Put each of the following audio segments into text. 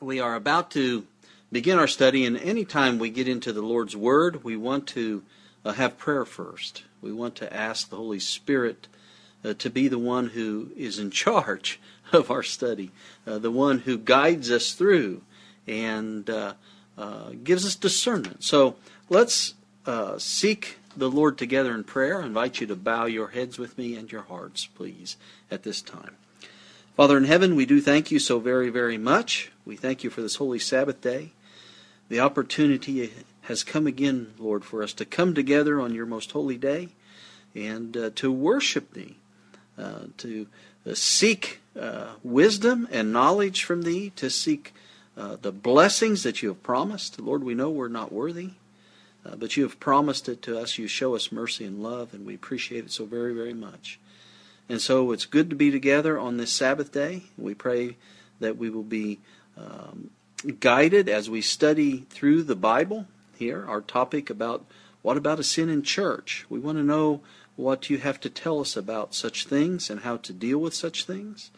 we are about to begin our study, and anytime we get into the Lord's Word, we want to uh, have prayer first. We want to ask the Holy Spirit uh, to be the one who is in charge of our study, uh, the one who guides us through and uh, uh, gives us discernment. So let's uh, seek the Lord together in prayer. I invite you to bow your heads with me and your hearts, please, at this time. Father in heaven, we do thank you so very, very much. We thank you for this holy Sabbath day. The opportunity has come again, Lord, for us to come together on your most holy day and uh, to worship thee, uh, to uh, seek uh, wisdom and knowledge from thee, to seek uh, the blessings that you have promised. Lord, we know we're not worthy, uh, but you have promised it to us. You show us mercy and love, and we appreciate it so very, very much. And so it's good to be together on this Sabbath day. We pray that we will be um, guided as we study through the Bible here, our topic about what about a sin in church? We want to know what you have to tell us about such things and how to deal with such things.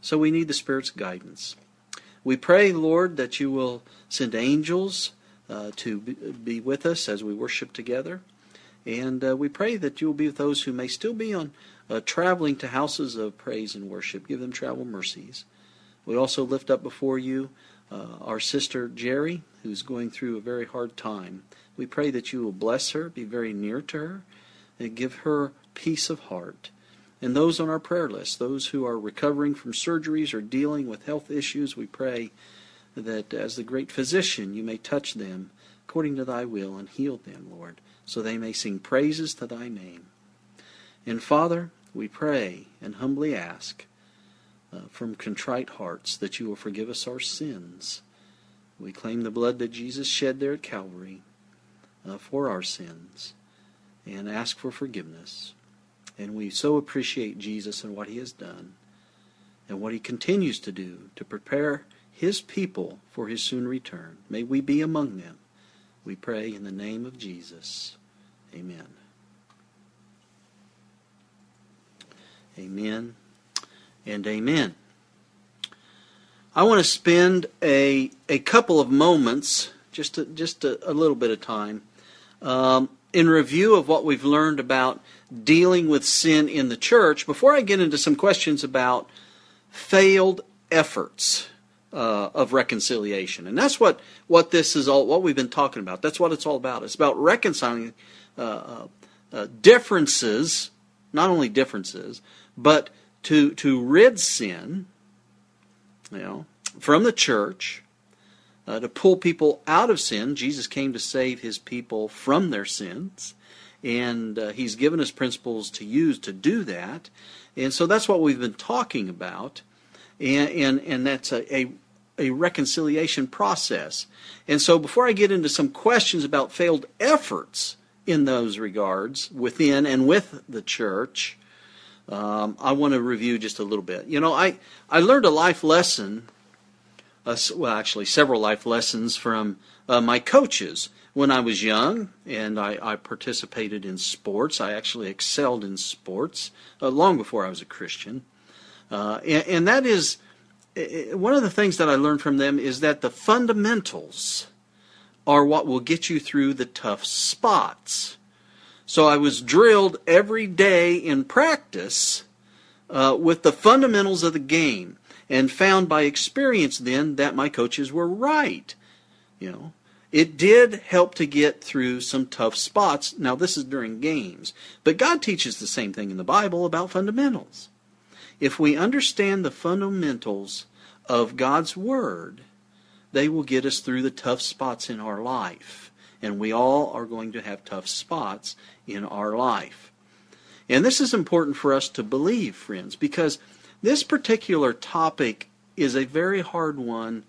So we need the Spirit's guidance. We pray, Lord, that you will send angels uh, to be with us as we worship together. And uh, we pray that you will be with those who may still be on uh, traveling to houses of praise and worship. Give them travel mercies. We also lift up before you uh, our sister Jerry, who's going through a very hard time. We pray that you will bless her, be very near to her, and give her peace of heart. And those on our prayer list, those who are recovering from surgeries or dealing with health issues, we pray that as the great physician, you may touch them according to thy will and heal them, Lord, so they may sing praises to thy name. And Father, we pray and humbly ask uh, from contrite hearts that you will forgive us our sins. We claim the blood that Jesus shed there at Calvary uh, for our sins and ask for forgiveness. And we so appreciate Jesus and what he has done and what he continues to do to prepare his people for his soon return. May we be among them. We pray in the name of Jesus. Amen. Amen and amen. I want to spend a, a couple of moments, just a, just a, a little bit of time, um, in review of what we've learned about dealing with sin in the church before I get into some questions about failed efforts uh, of reconciliation. And that's what, what this is all, what we've been talking about. That's what it's all about. It's about reconciling uh, uh, uh differences, not only differences, but to, to rid sin, you know, from the church, uh, to pull people out of sin. Jesus came to save his people from their sins, and uh, he's given us principles to use to do that. And so that's what we've been talking about, and and, and that's a, a a reconciliation process. And so before I get into some questions about failed efforts in those regards within and with the church, um, I want to review just a little bit. You know, I, I learned a life lesson, uh, well, actually, several life lessons from uh, my coaches when I was young, and I, I, participated in sports. I actually excelled in sports uh, long before I was a Christian. Uh, and, and, that is one of the things that I learned from them is that the fundamentals are what will get you through the tough spots. So I was drilled every day in practice uh, with the fundamentals of the game and found by experience then that my coaches were right. You know, it did help to get through some tough spots. Now, this is during games, but God teaches the same thing in the Bible about fundamentals. If we understand the fundamentals of God's Word, they will get us through the tough spots in our life. And we all are going to have tough spots in our life. And this is important for us to believe, friends, because this particular topic is a very hard one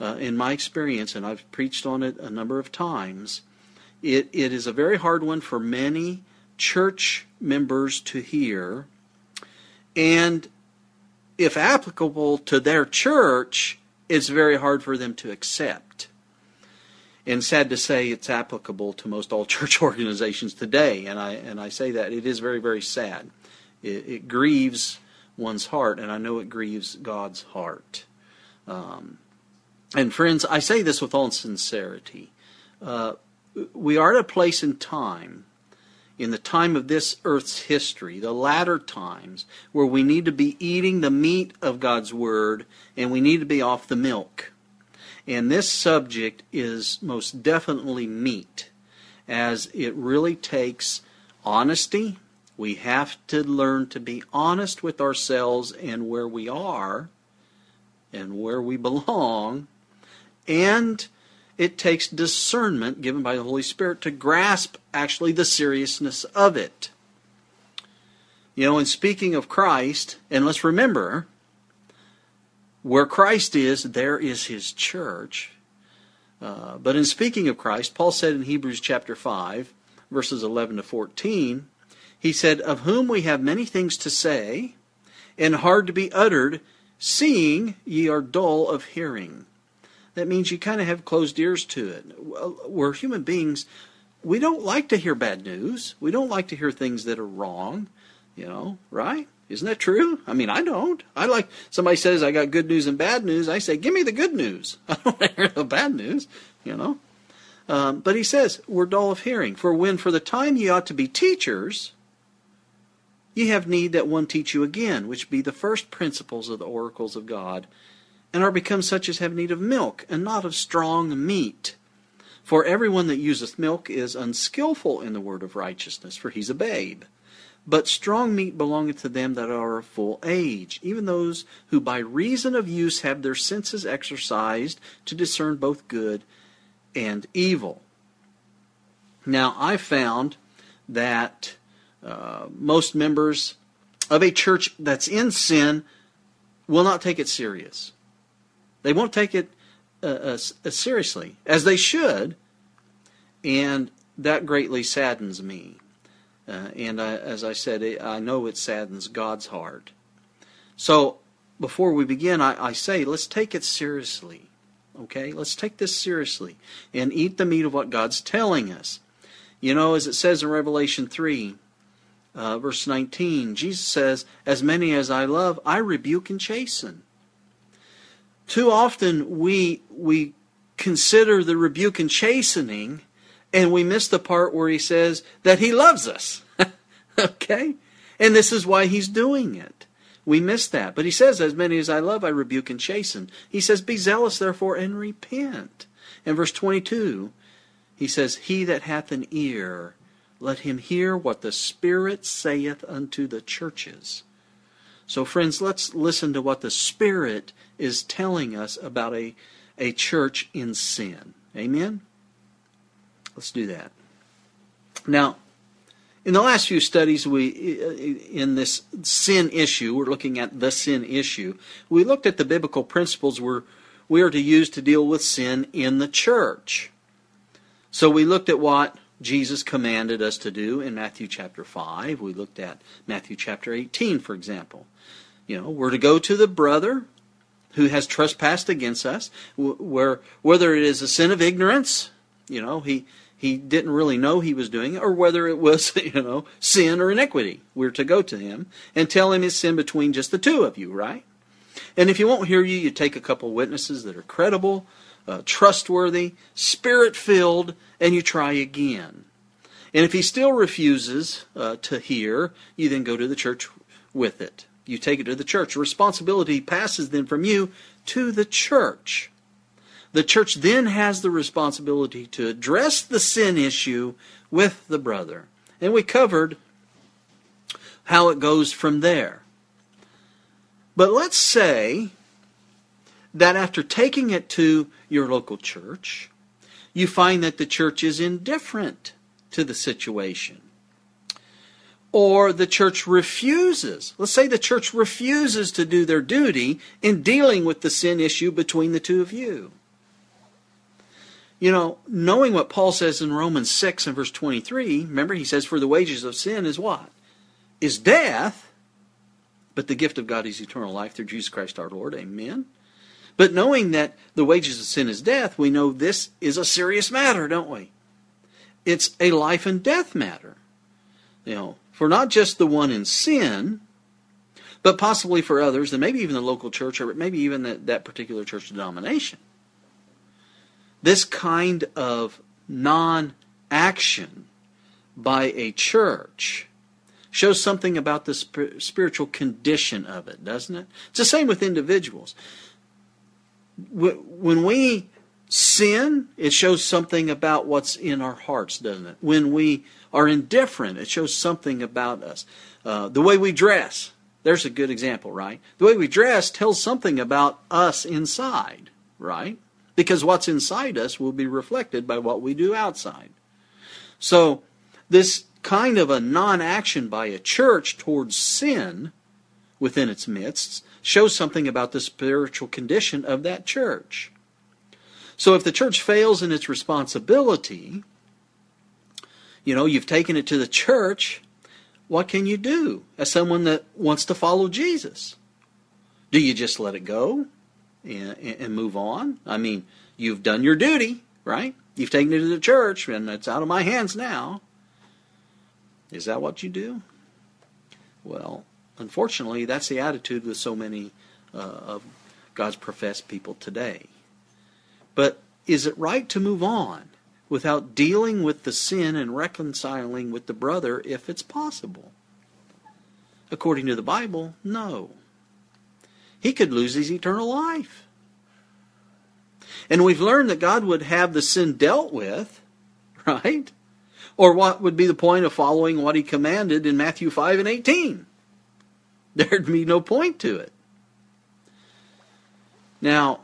uh, in my experience, and I've preached on it a number of times. It, it is a very hard one for many church members to hear. And if applicable to their church, it's very hard for them to accept. And sad to say, it's applicable to most all church organizations today. And I and I say that it is very very sad. It, it grieves one's heart, and I know it grieves God's heart. Um, and friends, I say this with all sincerity. Uh, we are at a place in time, in the time of this earth's history, the latter times, where we need to be eating the meat of God's Word and we need to be off the milk. And this subject is most definitely meat, as it really takes honesty. We have to learn to be honest with ourselves and where we are and where we belong. And it takes discernment given by the Holy Spirit to grasp actually the seriousness of it. You know, in speaking of Christ, and let's remember, where Christ is, there is his church. Uh, but in speaking of Christ, Paul said in Hebrews chapter 5, verses 11 to 14, he said, Of whom we have many things to say, and hard to be uttered, seeing ye are dull of hearing. That means you kind of have closed ears to it. We're human beings. We don't like to hear bad news. We don't like to hear things that are wrong, you know, right? Isn't that true? I mean, I don't. I like somebody says I got good news and bad news. I say, give me the good news. I don't hear the bad news, you know. Um, but he says, we're dull of hearing. For when for the time ye ought to be teachers, ye have need that one teach you again, which be the first principles of the oracles of God, and are become such as have need of milk, and not of strong meat. For everyone that useth milk is unskilful in the word of righteousness, for he's a babe. But strong meat belongeth to them that are of full age, even those who by reason of use have their senses exercised to discern both good and evil. Now, I found that uh, most members of a church that's in sin will not take it serious. They won't take it uh, uh, uh seriously, as they should, and that greatly saddens me. Uh, and I, as I said, I know it saddens God's heart. So before we begin, I, I say let's take it seriously. Okay? Let's take this seriously and eat the meat of what God's telling us. You know, as it says in Revelation 3, uh, verse 19, Jesus says, As many as I love, I rebuke and chasten. Too often we, we consider the rebuke and chastening and we miss the part where he says that he loves us. okay? And this is why he's doing it. We miss that. But he says, As many as I love, I rebuke and chasten. He says, Be zealous, therefore, and repent. In verse 22, he says, He that hath an ear, let him hear what the Spirit saith unto the churches. So, friends, let's listen to what the Spirit is telling us about a, a church in sin. Amen? Let's do that. Now, in the last few studies, we in this sin issue, we're looking at the sin issue. We looked at the biblical principles we're, we are to use to deal with sin in the church. So we looked at what Jesus commanded us to do in Matthew chapter 5. We looked at Matthew chapter 18, for example. You know, we're to go to the brother who has trespassed against us, where whether it is a sin of ignorance, you know, he he didn't really know he was doing it, or whether it was, you know, sin or iniquity. We're to go to him and tell him his sin between just the two of you, right? And if he won't hear you, you take a couple witnesses that are credible, uh, trustworthy, spirit filled, and you try again. And if he still refuses uh, to hear, you then go to the church with it. You take it to the church. Responsibility passes then from you to the church. The church then has the responsibility to address the sin issue with the brother. And we covered how it goes from there. But let's say that after taking it to your local church, you find that the church is indifferent to the situation. Or the church refuses. Let's say the church refuses to do their duty in dealing with the sin issue between the two of you. You know, knowing what Paul says in Romans 6 and verse 23, remember he says, For the wages of sin is what? Is death, but the gift of God is eternal life through Jesus Christ our Lord. Amen. But knowing that the wages of sin is death, we know this is a serious matter, don't we? It's a life and death matter. You know, for not just the one in sin, but possibly for others, and maybe even the local church, or maybe even that, that particular church denomination. This kind of non action by a church shows something about the spiritual condition of it, doesn't it? It's the same with individuals. When we sin, it shows something about what's in our hearts, doesn't it? When we are indifferent, it shows something about us. Uh, the way we dress, there's a good example, right? The way we dress tells something about us inside, right? Because what's inside us will be reflected by what we do outside. So, this kind of a non action by a church towards sin within its midst shows something about the spiritual condition of that church. So if the church fails in its responsibility, you know, you've taken it to the church, what can you do as someone that wants to follow Jesus? Do you just let it go and, and move on? I mean, you've done your duty, right? You've taken it to the church, and it's out of my hands now. Is that what you do? Well, unfortunately, that's the attitude with so many uh, of God's professed people today. But is it right to move on without dealing with the sin and reconciling with the brother if it's possible? According to the Bible, no. He could lose his eternal life. And we've learned that God would have the sin dealt with, right? Or what would be the point of following what he commanded in Matthew 5 and 18? There'd be no point to it. Now,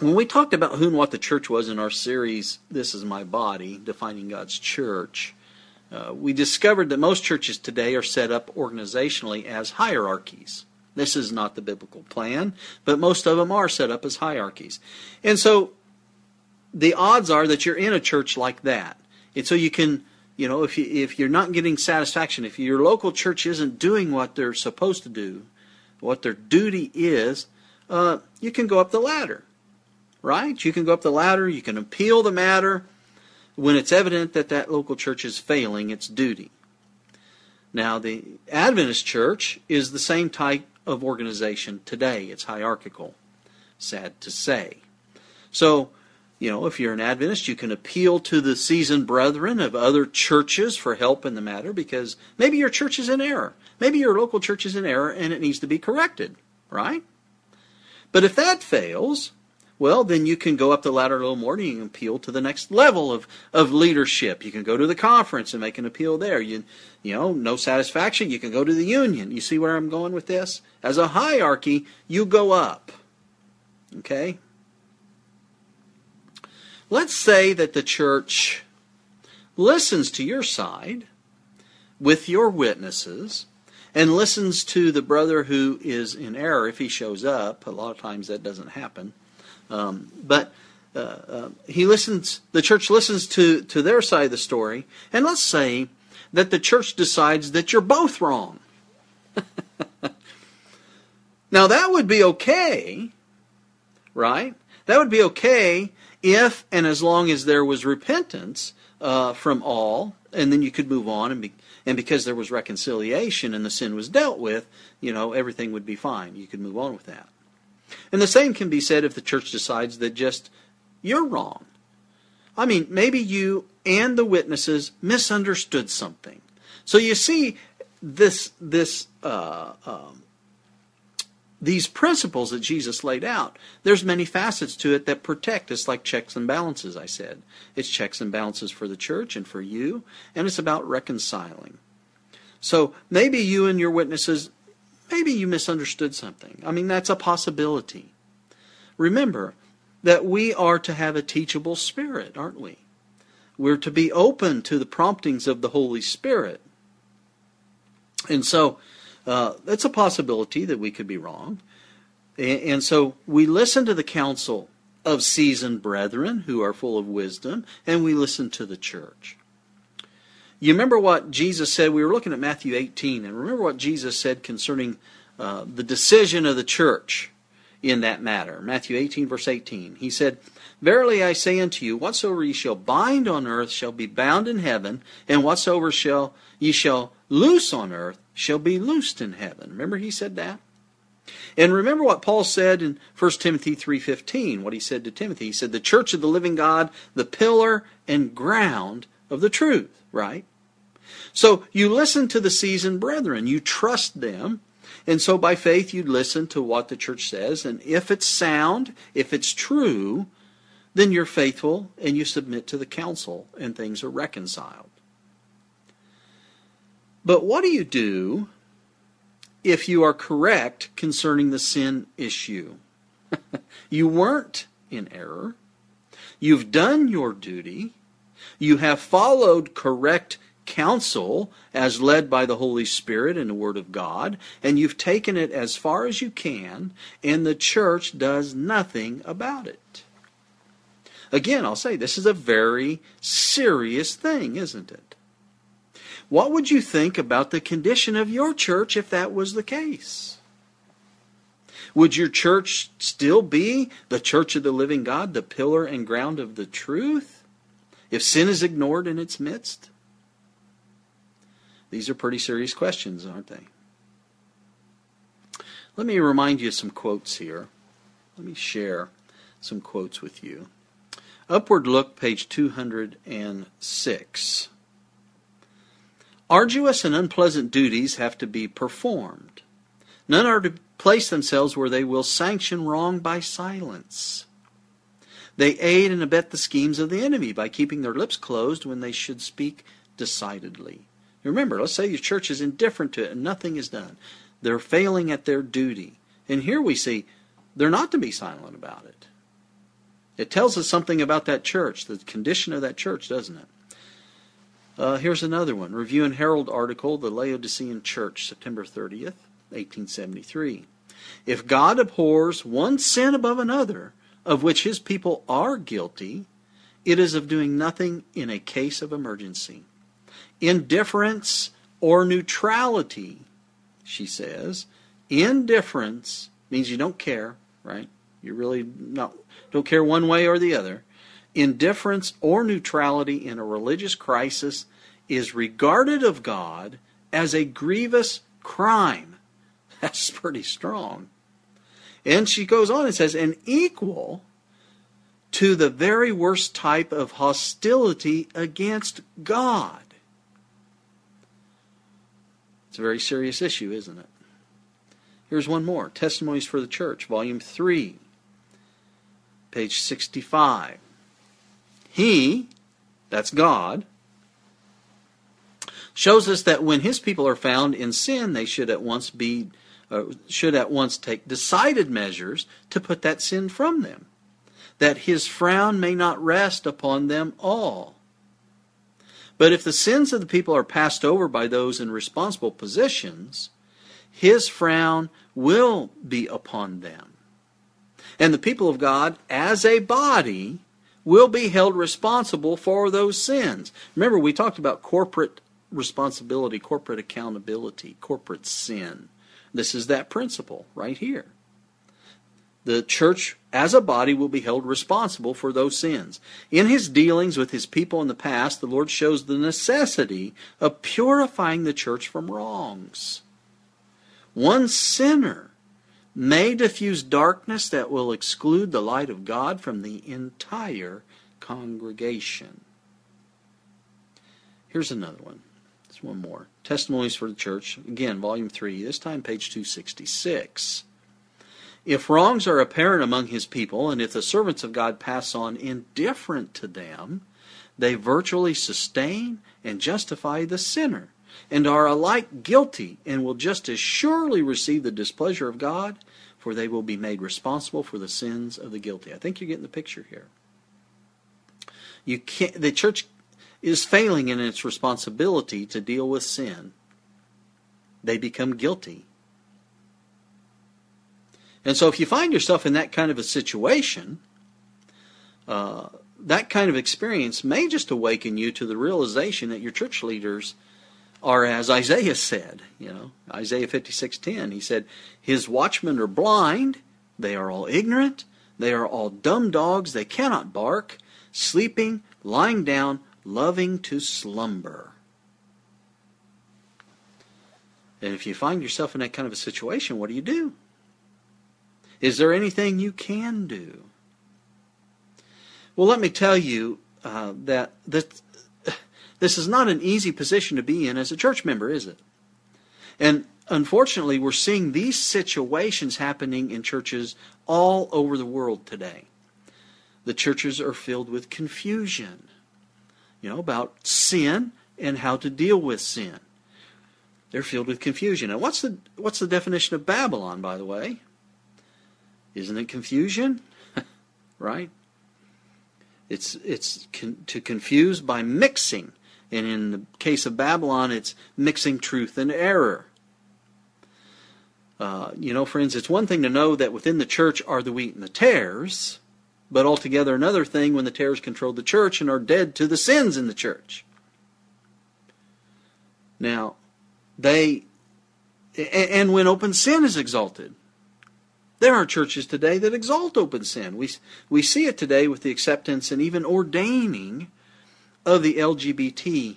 when we talked about who and what the church was in our series, This is My Body, Defining God's Church, uh, we discovered that most churches today are set up organizationally as hierarchies. This is not the biblical plan, but most of them are set up as hierarchies. And so the odds are that you're in a church like that. And so you can, you know, if you if you're not getting satisfaction, if your local church isn't doing what they're supposed to do, what their duty is, uh, you can go up the ladder, right? You can go up the ladder. You can appeal the matter when it's evident that that local church is failing its duty. Now, the Adventist church is the same type of organization today. It's hierarchical, sad to say. So you know, if you're an Adventist, you can appeal to the seasoned brethren of other churches for help in the matter because maybe your church is in error. Maybe your local church is in error and it needs to be corrected, right? But if that fails, well, then you can go up the ladder a little more and you can appeal to the next level of, of leadership. You can go to the conference and make an appeal there. You, you know, no satisfaction, you can go to the union. You see where I'm going with this? As a hierarchy, you go up. Okay? Let's say that the church listens to your side with your witnesses and listens to the brother who is in error if he shows up. A lot of times that doesn't happen. Um, but uh, uh, he listens, the church listens to, to their side of the story, and let's say that the church decides that you're both wrong. now that would be okay, right? That would be okay if and as long as there was repentance uh, from all, and then you could move on, and, be, and because there was reconciliation and the sin was dealt with, you know, everything would be fine. You could move on with that. And the same can be said if the church decides that just you're wrong. I mean, maybe you and the witnesses misunderstood something. So you see this this uh, um, these principles that Jesus laid out, there's many facets to it that protect. It's like checks and balances, I said. It's checks and balances for the church and for you, and it's about reconciling. So maybe you and your witnesses, maybe you misunderstood something. I mean, that's a possibility. Remember that we are to have a teachable spirit, aren't we? We're to be open to the promptings of the Holy Spirit. And so, uh, it's a possibility that we could be wrong. And, and so we listen to the counsel of seasoned brethren who are full of wisdom, and we listen to the church. You remember what Jesus said? We were looking at Matthew 18, and remember what Jesus said concerning uh, the decision of the church in that matter. Matthew 18, verse 18. He said, Verily I say unto you, whatsoever ye shall bind on earth shall be bound in heaven, and whatsoever shall ye shall loose on earth shall be loosed in heaven. Remember he said that? And remember what Paul said in 1 Timothy 3:15, what he said to Timothy. He said the church of the living God, the pillar and ground of the truth, right? So you listen to the seasoned brethren, you trust them, and so by faith you listen to what the church says, and if it's sound, if it's true, then you're faithful and you submit to the council and things are reconciled. But what do you do if you are correct concerning the sin issue? you weren't in error. You've done your duty. You have followed correct counsel as led by the Holy Spirit and the Word of God, and you've taken it as far as you can, and the church does nothing about it. Again, I'll say this is a very serious thing, isn't it? What would you think about the condition of your church if that was the case? Would your church still be the church of the living God, the pillar and ground of the truth, if sin is ignored in its midst? These are pretty serious questions, aren't they? Let me remind you of some quotes here. Let me share some quotes with you. Upward Look, page 206. Arduous and unpleasant duties have to be performed. None are to place themselves where they will sanction wrong by silence. They aid and abet the schemes of the enemy by keeping their lips closed when they should speak decidedly. Remember, let's say your church is indifferent to it and nothing is done. They're failing at their duty. And here we see they're not to be silent about it. It tells us something about that church, the condition of that church, doesn't it? Uh, here's another one Review and Herald article, The Laodicean Church, September 30th, 1873. If God abhors one sin above another, of which his people are guilty, it is of doing nothing in a case of emergency. Indifference or neutrality, she says. Indifference means you don't care, right? You're really not don't care one way or the other. Indifference or neutrality in a religious crisis is regarded of God as a grievous crime. That's pretty strong. And she goes on and says, an equal to the very worst type of hostility against God. It's a very serious issue, isn't it? Here's one more Testimonies for the Church, Volume 3, page 65. He, that's God, shows us that when his people are found in sin, they should at once be uh, should at once take decided measures to put that sin from them, that his frown may not rest upon them all. But if the sins of the people are passed over by those in responsible positions, his frown will be upon them. And the people of God, as a body, will be held responsible for those sins. Remember, we talked about corporate responsibility, corporate accountability, corporate sin. This is that principle right here. The church as a body will be held responsible for those sins. In his dealings with his people in the past, the Lord shows the necessity of purifying the church from wrongs. One sinner may diffuse darkness that will exclude the light of God from the entire congregation. Here's another one. There's one more. Testimonies for the Church, again, volume 3, this time page 266. If wrongs are apparent among his people, and if the servants of God pass on indifferent to them, they virtually sustain and justify the sinner and are alike guilty and will just as surely receive the displeasure of God, for they will be made responsible for the sins of the guilty. I think you're getting the picture here. You can't, the church is failing in its responsibility to deal with sin. They become guilty. And so if you find yourself in that kind of a situation, uh, that kind of experience may just awaken you to the realization that your church leaders are as Isaiah said, you know, Isaiah 56:10. He said, "His watchmen are blind, they are all ignorant, they are all dumb dogs, they cannot bark, sleeping, lying down, loving to slumber." And if you find yourself in that kind of a situation, what do you do? Is there anything you can do? Well, let me tell you uh, that that this is not an easy position to be in as a church member, is it? And unfortunately, we're seeing these situations happening in churches all over the world today. The churches are filled with confusion, you know, about sin and how to deal with sin. They're filled with confusion. And what's the what's the definition of Babylon, by the way? Isn't it confusion? right? It's it's con- to confuse by mixing, and in the case of Babylon, it's mixing truth and error. Uh, you know, friends, it's one thing to know that within the church are the wheat and the tares, but altogether another thing when the tares control the church and are dead to the sins in the church. Now, they, and when open sin is exalted. There are churches today that exalt open sin. We, we see it today with the acceptance and even ordaining of the LGBT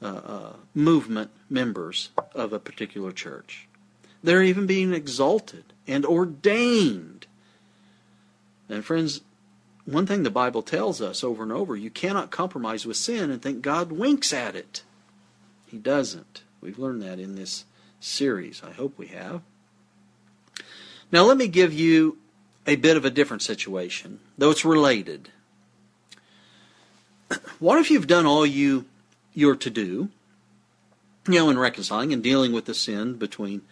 uh, uh, movement members of a particular church. They're even being exalted and ordained. And friends, one thing the Bible tells us over and over you cannot compromise with sin and think God winks at it. He doesn't. We've learned that in this series. I hope we have. Now, let me give you a bit of a different situation, though it's related. What if you've done all you you're to do, you know, in reconciling and dealing with the sin between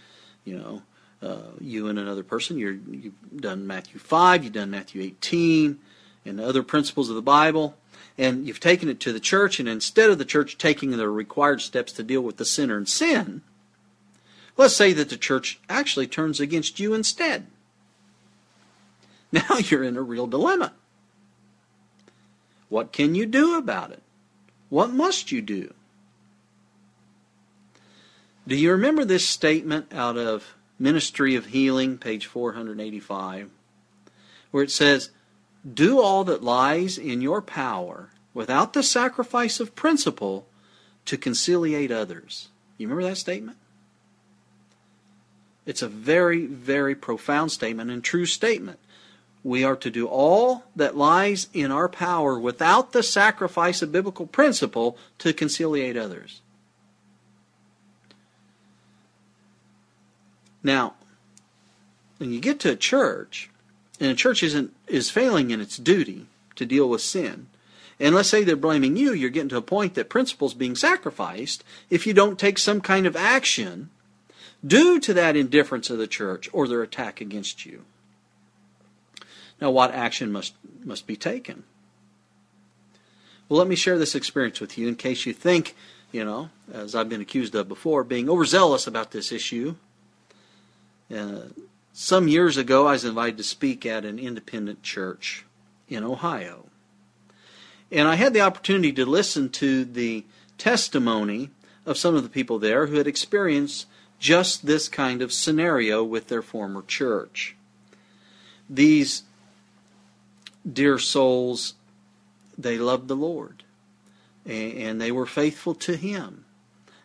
you know, uh, you and another person. You're, you've done Matthew 5, you've done Matthew 18, and other principles of the Bible, and you've taken it to the church, and instead of the church taking the required steps to deal with the sinner and sin, let's say that the church actually turns against you instead. Now you're in a real dilemma. What can you do about it? What must you do? Do you remember this statement out of Ministry of Healing, page 485, where it says, Do all that lies in your power without the sacrifice of principle to conciliate others. You remember that statement? It's a very, very profound statement and true statement. We are to do all that lies in our power without the sacrifice of biblical principle to conciliate others. Now, when you get to a church, and a church isn't is failing in its duty to deal with sin, and let's say they're blaming you, you're getting to a point that principles being sacrificed if you don't take some kind of action due to that indifference of the church or their attack against you. Now, what action must must be taken? Well, let me share this experience with you in case you think, you know, as I've been accused of before, being overzealous about this issue uh, some years ago, I was invited to speak at an independent church in Ohio. And I had the opportunity to listen to the testimony of some of the people there who had experienced just this kind of scenario with their former church. These dear souls, they loved the Lord and they were faithful to Him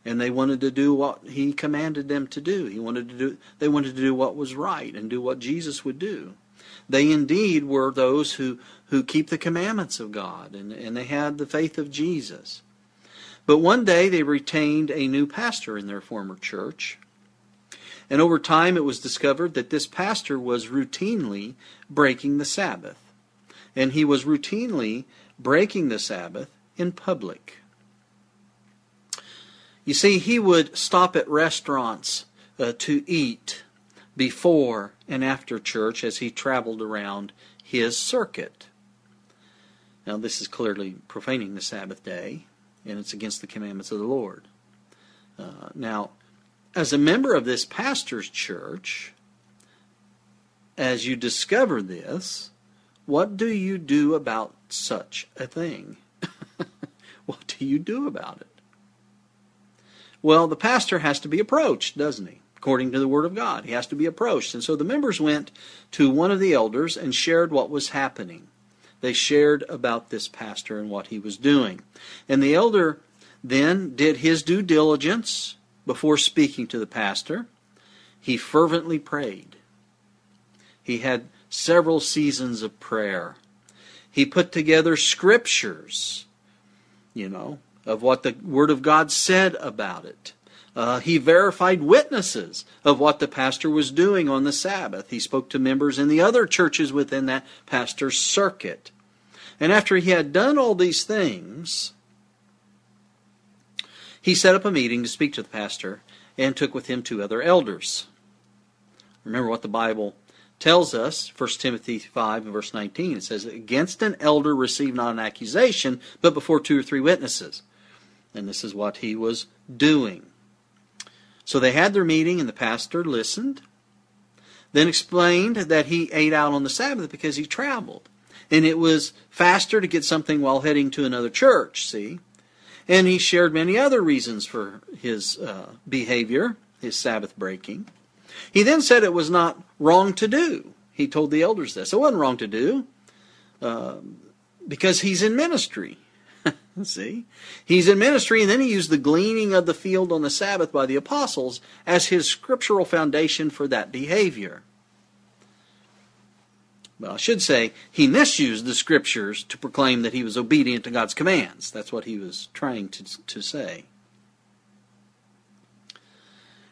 and they wanted to do what he commanded them to do. He wanted to do they wanted to do what was right and do what Jesus would do. They indeed were those who, who keep the commandments of God and, and they had the faith of Jesus. But one day they retained a new pastor in their former church. And over time it was discovered that this pastor was routinely breaking the Sabbath. And he was routinely breaking the Sabbath in public. You see, he would stop at restaurants uh, to eat before and after church as he traveled around his circuit. Now, this is clearly profaning the Sabbath day, and it's against the commandments of the Lord. Uh, now, as a member of this pastor's church, as you discover this, what do you do about such a thing? what do you do about it? Well, the pastor has to be approached, doesn't he? According to the Word of God, he has to be approached. And so the members went to one of the elders and shared what was happening. They shared about this pastor and what he was doing. And the elder then did his due diligence before speaking to the pastor. He fervently prayed. He had several seasons of prayer. He put together scriptures, you know, of what the Word of God said about it. Uh, he verified witnesses of what the pastor was doing on the Sabbath. He spoke to members in the other churches within that pastor's circuit. And after he had done all these things, he set up a meeting to speak to the pastor and took with him two other elders. Remember what the Bible tells us, 1 Timothy 5 and verse 19. It says, Against an elder receive not an accusation, but before two or three witnesses. And this is what he was doing. So they had their meeting, and the pastor listened, then explained that he ate out on the Sabbath because he traveled. And it was faster to get something while heading to another church, see? And he shared many other reasons for his uh, behavior, his Sabbath breaking. He then said it was not wrong to do. He told the elders this. It wasn't wrong to do uh, because he's in ministry. See? He's in ministry, and then he used the gleaning of the field on the Sabbath by the apostles as his scriptural foundation for that behavior. Well, I should say he misused the scriptures to proclaim that he was obedient to God's commands. That's what he was trying to, to say.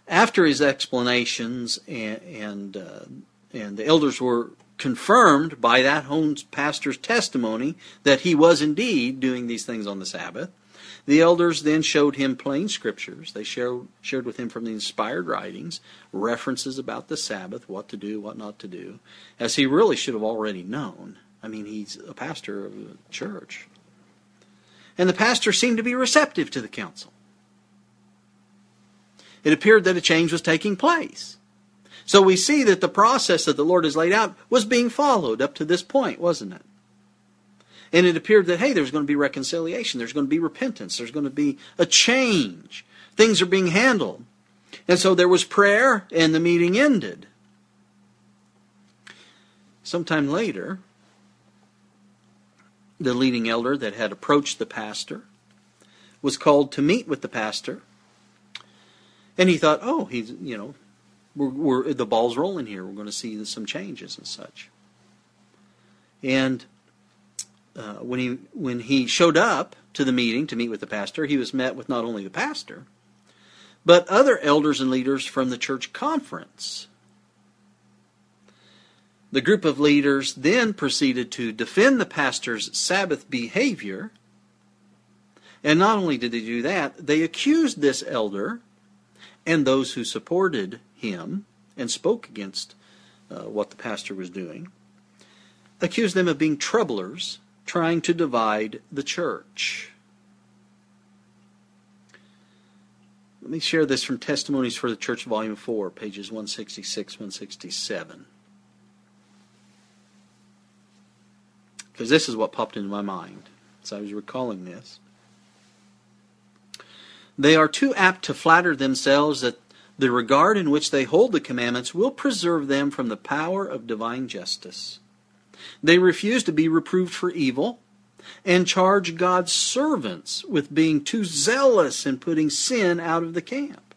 After his explanations and and, uh, and the elders were confirmed by that home pastor's testimony that he was indeed doing these things on the Sabbath. The elders then showed him plain scriptures. They shared, shared with him from the inspired writings references about the Sabbath, what to do, what not to do, as he really should have already known. I mean, he's a pastor of a church. And the pastor seemed to be receptive to the counsel. It appeared that a change was taking place. So we see that the process that the Lord has laid out was being followed up to this point, wasn't it? And it appeared that, hey, there's going to be reconciliation, there's going to be repentance, there's going to be a change. Things are being handled. And so there was prayer, and the meeting ended. Sometime later, the leading elder that had approached the pastor was called to meet with the pastor. And he thought, oh, he's, you know, we're, we're, the ball's rolling here. We're going to see some changes and such. And uh, when he when he showed up to the meeting to meet with the pastor, he was met with not only the pastor, but other elders and leaders from the church conference. The group of leaders then proceeded to defend the pastor's Sabbath behavior. And not only did they do that, they accused this elder and those who supported him and spoke against uh, what the pastor was doing, accused them of being troublers, trying to divide the church. Let me share this from Testimonies for the Church, Volume 4, pages 166, 167. Because this is what popped into my mind as I was recalling this. They are too apt to flatter themselves that the regard in which they hold the commandments will preserve them from the power of divine justice. They refuse to be reproved for evil and charge God's servants with being too zealous in putting sin out of the camp.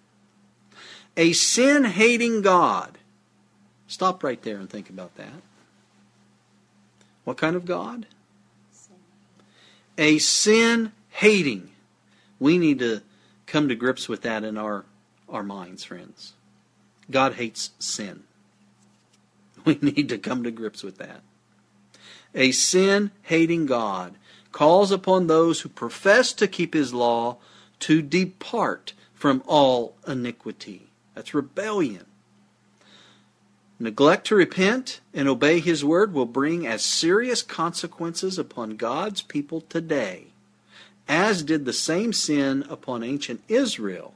A sin hating God. Stop right there and think about that. What kind of God? A sin hating. We need to come to grips with that in our, our minds, friends. God hates sin. We need to come to grips with that. A sin hating God calls upon those who profess to keep his law to depart from all iniquity. That's rebellion. Neglect to repent and obey his word will bring as serious consequences upon God's people today as did the same sin upon ancient Israel.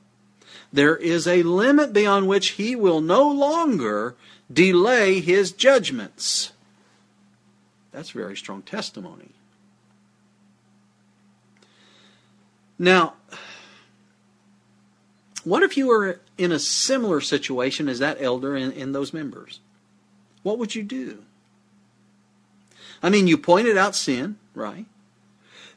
There is a limit beyond which he will no longer delay his judgments. That's very strong testimony. Now, what if you were in a similar situation as that elder and, and those members? What would you do? I mean, you pointed out sin, right?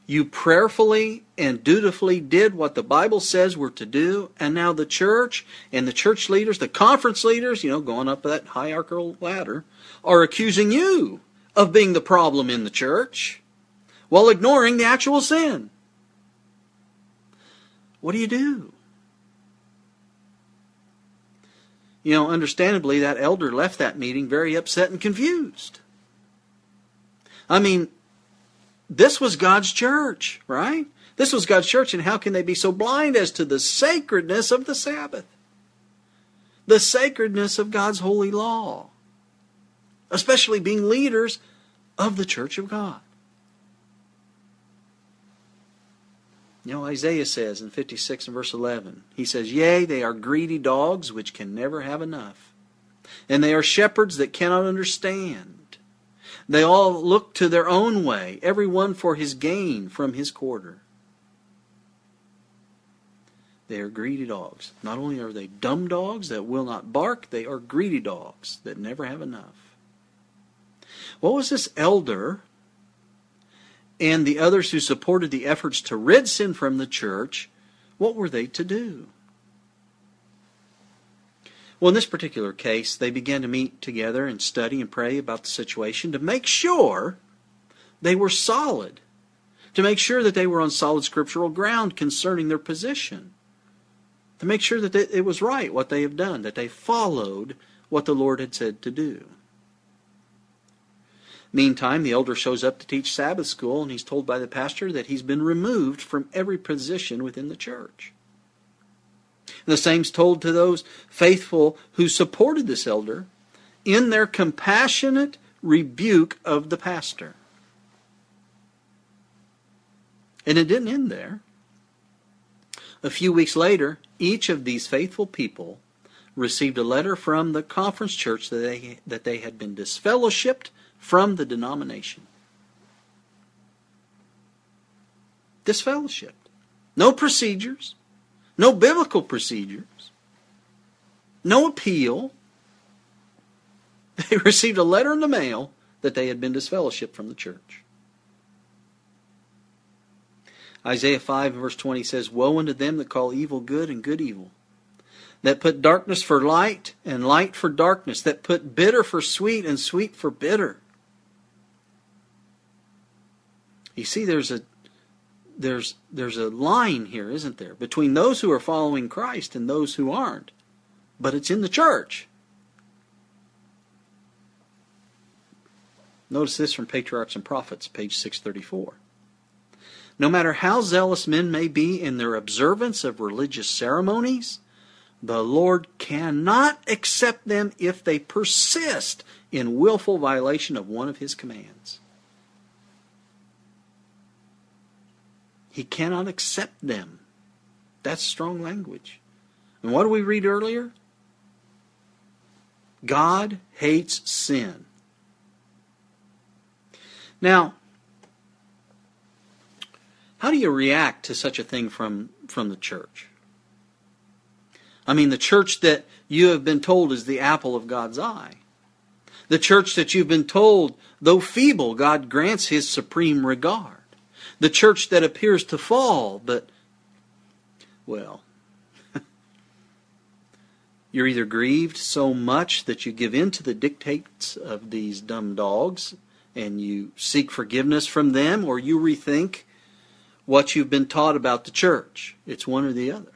You prayerfully and dutifully did what the Bible says we're to do, and now the church and the church leaders, the conference leaders, you know, going up that hierarchical ladder, are accusing you of being the problem in the church while ignoring the actual sin. What do you do? You know, understandably, that elder left that meeting very upset and confused. I mean, this was God's church, right? This was God's church, and how can they be so blind as to the sacredness of the Sabbath? The sacredness of God's holy law, especially being leaders of the church of God. You know, Isaiah says in 56 and verse 11, he says, Yea, they are greedy dogs which can never have enough, and they are shepherds that cannot understand. They all look to their own way, every one for his gain from his quarter. They are greedy dogs. Not only are they dumb dogs that will not bark, they are greedy dogs that never have enough. What was this elder and the others who supported the efforts to rid sin from the church? What were they to do? Well, in this particular case, they began to meet together and study and pray about the situation to make sure they were solid, to make sure that they were on solid scriptural ground concerning their position, to make sure that it was right what they have done, that they followed what the Lord had said to do. Meantime, the elder shows up to teach Sabbath school, and he's told by the pastor that he's been removed from every position within the church. The same's told to those faithful who supported this elder in their compassionate rebuke of the pastor. And it didn't end there. A few weeks later, each of these faithful people received a letter from the conference church that they, that they had been disfellowshipped from the denomination. Disfellowshipped. No procedures, no biblical procedures, no appeal. They received a letter in the mail that they had been disfellowshipped from the church. Isaiah 5 verse 20 says, Woe unto them that call evil good and good evil, that put darkness for light and light for darkness, that put bitter for sweet and sweet for bitter. You see, there's a there's there's a line here, isn't there, between those who are following Christ and those who aren't. But it's in the church. Notice this from Patriarchs and Prophets, page 634. No matter how zealous men may be in their observance of religious ceremonies, the Lord cannot accept them if they persist in willful violation of one of his commands. He cannot accept them. That's strong language. And what do we read earlier? God hates sin. Now, how do you react to such a thing from, from the church? I mean, the church that you have been told is the apple of God's eye. The church that you've been told, though feeble, God grants his supreme regard the church that appears to fall, but, well, you're either grieved so much that you give in to the dictates of these dumb dogs and you seek forgiveness from them, or you rethink what you've been taught about the church. It's one or the other.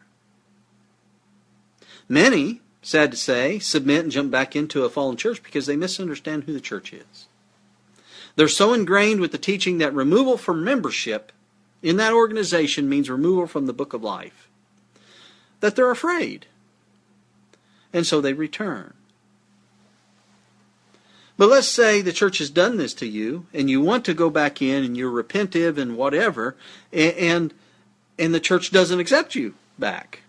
Many, sad to say, submit and jump back into a fallen church because they misunderstand who the church is. They're so ingrained with the teaching that removal from membership in that organization means removal from the book of life that they're afraid. And so they return. But let's say the church has done this to you and you want to go back in and you're repentive and whatever and and the church doesn't accept you back.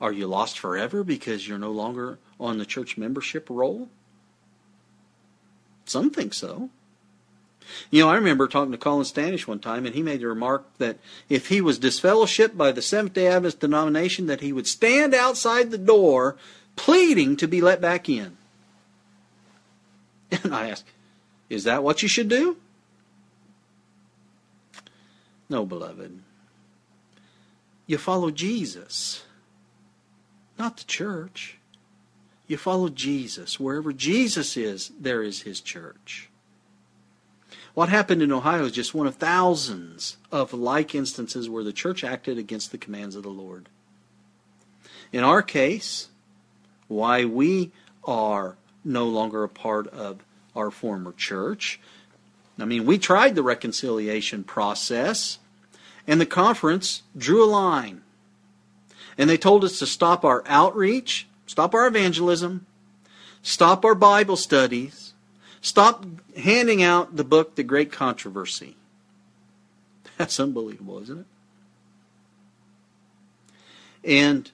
Are you lost forever because you're no longer on the church membership roll? Some think so. You know, I remember talking to Colin Standish one time, and he made the remark that if he was disfellowshipped by the Seventh day Adventist denomination, that he would stand outside the door pleading to be let back in. And I asked, Is that what you should do? No, beloved. You follow Jesus, not the church. You follow Jesus. Wherever Jesus is, there is his church. What happened in Ohio is just one of thousands of like instances where the church acted against the commands of the Lord. In our case, why we are no longer a part of our former church. I mean, we tried the reconciliation process, and the conference drew a line. And they told us to stop our outreach, stop our evangelism, stop our Bible studies, stop handing out the book, The Great Controversy. That's unbelievable, isn't it? And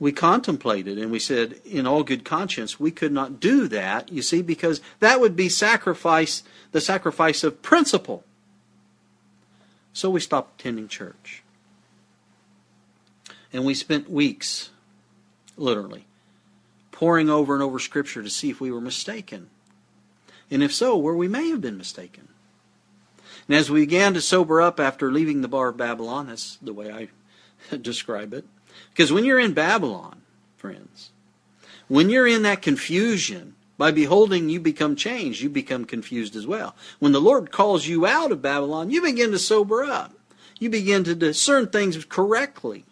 we contemplated and we said, in all good conscience, we could not do that, you see, because that would be sacrifice, the sacrifice of principle. So we stopped attending church. And we spent weeks, literally, poring over and over Scripture to see if we were mistaken. And if so, where we may have been mistaken. And as we began to sober up after leaving the bar of Babylon, that's the way I describe it, because when you're in Babylon, friends, when you're in that confusion, by beholding you become changed, you become confused as well. When the Lord calls you out of Babylon, you begin to sober up. You begin to discern things correctly.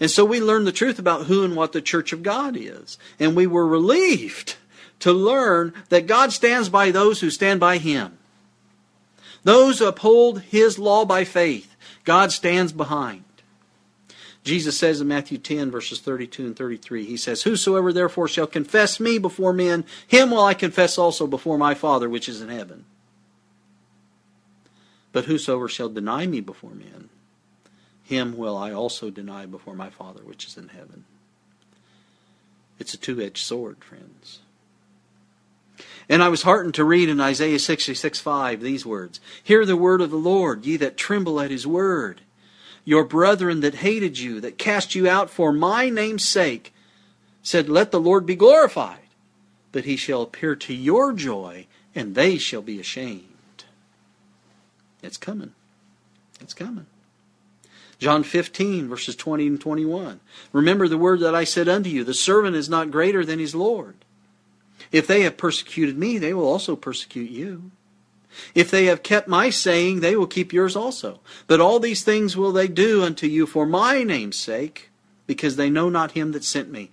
And so we learned the truth about who and what the church of God is. And we were relieved to learn that God stands by those who stand by Him. Those who uphold His law by faith, God stands behind. Jesus says in Matthew 10, verses 32 and 33, He says, Whosoever therefore shall confess me before men, him will I confess also before my Father which is in heaven. But whosoever shall deny me before men, him will I also deny before my Father which is in heaven. It's a two edged sword, friends. And I was heartened to read in Isaiah 66 5 these words Hear the word of the Lord, ye that tremble at his word your brethren that hated you, that cast you out for my name's sake, said, Let the Lord be glorified. But he shall appear to your joy, and they shall be ashamed. It's coming. It's coming. John 15, verses 20 and 21. Remember the word that I said unto you, the servant is not greater than his Lord. If they have persecuted me, they will also persecute you. If they have kept my saying, they will keep yours also. But all these things will they do unto you for my name's sake, because they know not him that sent me.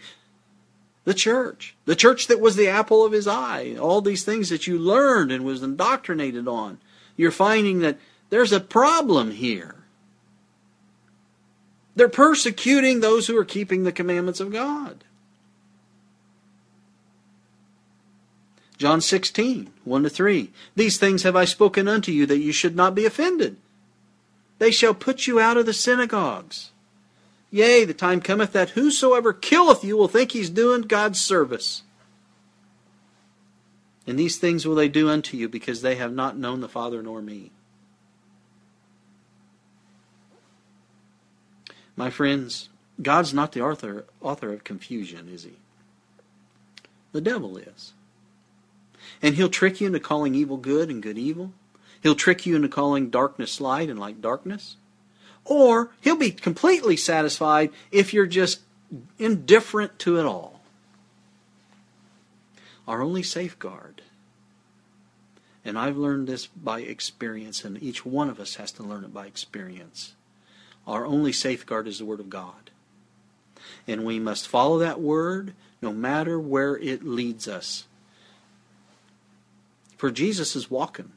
The church, the church that was the apple of his eye, all these things that you learned and was indoctrinated on, you're finding that there's a problem here. They're persecuting those who are keeping the commandments of God. John 16, 1 to 3. These things have I spoken unto you that you should not be offended. They shall put you out of the synagogues. Yea, the time cometh that whosoever killeth you will think he's doing God's service. And these things will they do unto you because they have not known the Father nor me. My friends, God's not the author, author of confusion, is he? The devil is. And he'll trick you into calling evil good and good evil. He'll trick you into calling darkness light and light darkness. Or he'll be completely satisfied if you're just indifferent to it all. Our only safeguard, and I've learned this by experience, and each one of us has to learn it by experience. Our only safeguard is the Word of God. And we must follow that Word no matter where it leads us. For Jesus is walking.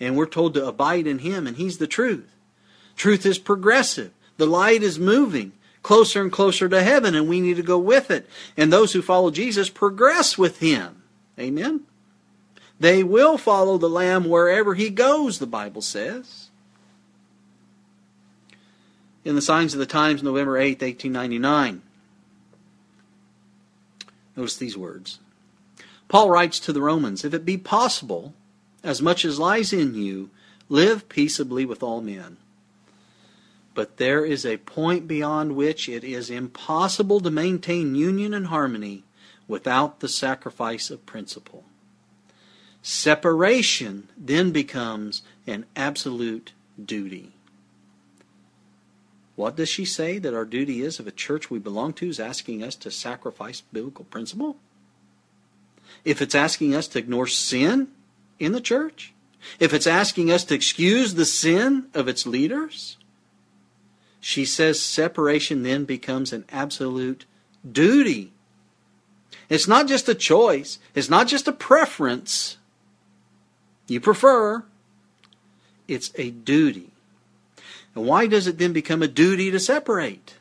And we're told to abide in Him, and He's the truth. Truth is progressive. The light is moving closer and closer to heaven, and we need to go with it. And those who follow Jesus progress with Him. Amen? They will follow the Lamb wherever He goes, the Bible says. In the Signs of the Times, November 8, 1899. Notice these words. Paul writes to the Romans, If it be possible, as much as lies in you, live peaceably with all men. But there is a point beyond which it is impossible to maintain union and harmony without the sacrifice of principle. Separation then becomes an absolute duty. What does she say that our duty is if a church we belong to is asking us to sacrifice biblical principle? If it's asking us to ignore sin in the church? If it's asking us to excuse the sin of its leaders? She says separation then becomes an absolute duty. It's not just a choice, it's not just a preference. You prefer, it's a duty. And why does it then become a duty to separate?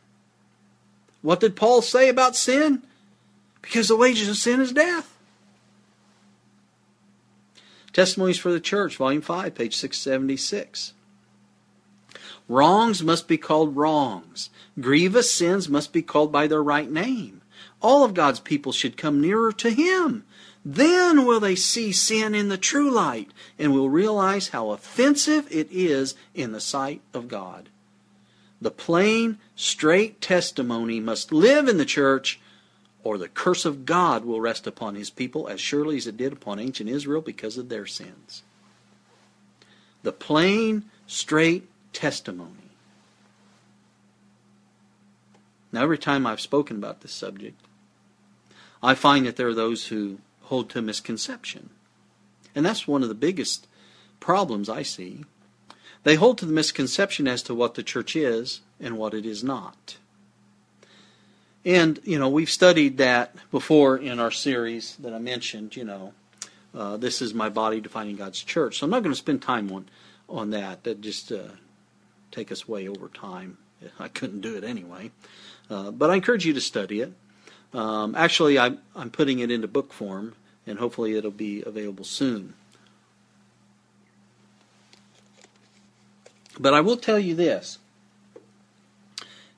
What did Paul say about sin? Because the wages of sin is death. Testimonies for the Church, Volume 5, page 676. Wrongs must be called wrongs. Grievous sins must be called by their right name. All of God's people should come nearer to Him. Then will they see sin in the true light and will realize how offensive it is in the sight of God. The plain, straight testimony must live in the church, or the curse of God will rest upon his people as surely as it did upon ancient Israel because of their sins. The plain, straight testimony. Now, every time I've spoken about this subject, I find that there are those who hold to misconception. And that's one of the biggest problems I see. They hold to the misconception as to what the church is and what it is not. And, you know, we've studied that before in our series that I mentioned, you know, uh, this is my body defining God's church. So I'm not going to spend time on, on that. That just uh, take us way over time. I couldn't do it anyway. Uh, but I encourage you to study it. Um, actually, I'm, I'm putting it into book form and hopefully it'll be available soon. But I will tell you this